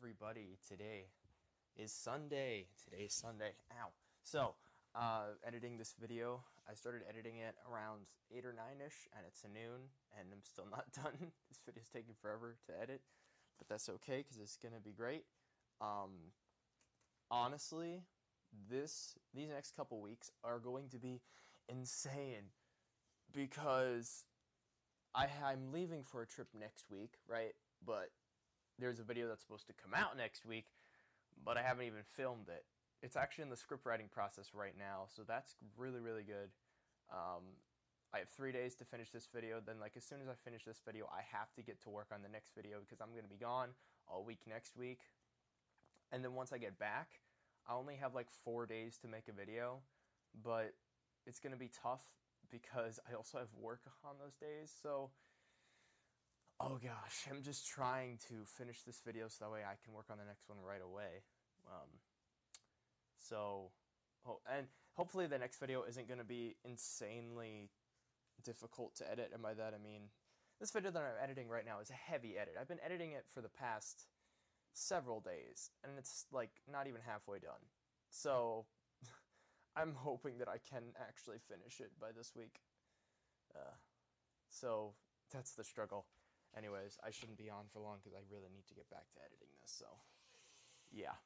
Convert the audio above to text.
everybody. Today is Sunday. Today is Sunday. Ow. So, uh, editing this video. I started editing it around 8 or 9 ish, and it's a noon, and I'm still not done. this video is taking forever to edit, but that's okay because it's going to be great. Um, honestly, this these next couple weeks are going to be insane because I, I'm leaving for a trip next week, right? But there's a video that's supposed to come out next week, but I haven't even filmed it. It's actually in the script writing process right now, so that's really, really good. Um, I have three days to finish this video. Then, like, as soon as I finish this video, I have to get to work on the next video because I'm going to be gone all week next week. And then once I get back, I only have like four days to make a video, but it's going to be tough because I also have work on those days. So, oh gosh, I'm just trying to finish this video so that way I can work on the next one right away. Um, so, oh, and hopefully the next video isn't going to be insanely difficult to edit. And by that I mean, this video that I'm editing right now is a heavy edit. I've been editing it for the past several days, and it's like not even halfway done. So, I'm hoping that I can actually finish it by this week. Uh, so that's the struggle. Anyways, I shouldn't be on for long because I really need to get back to editing this. So, yeah.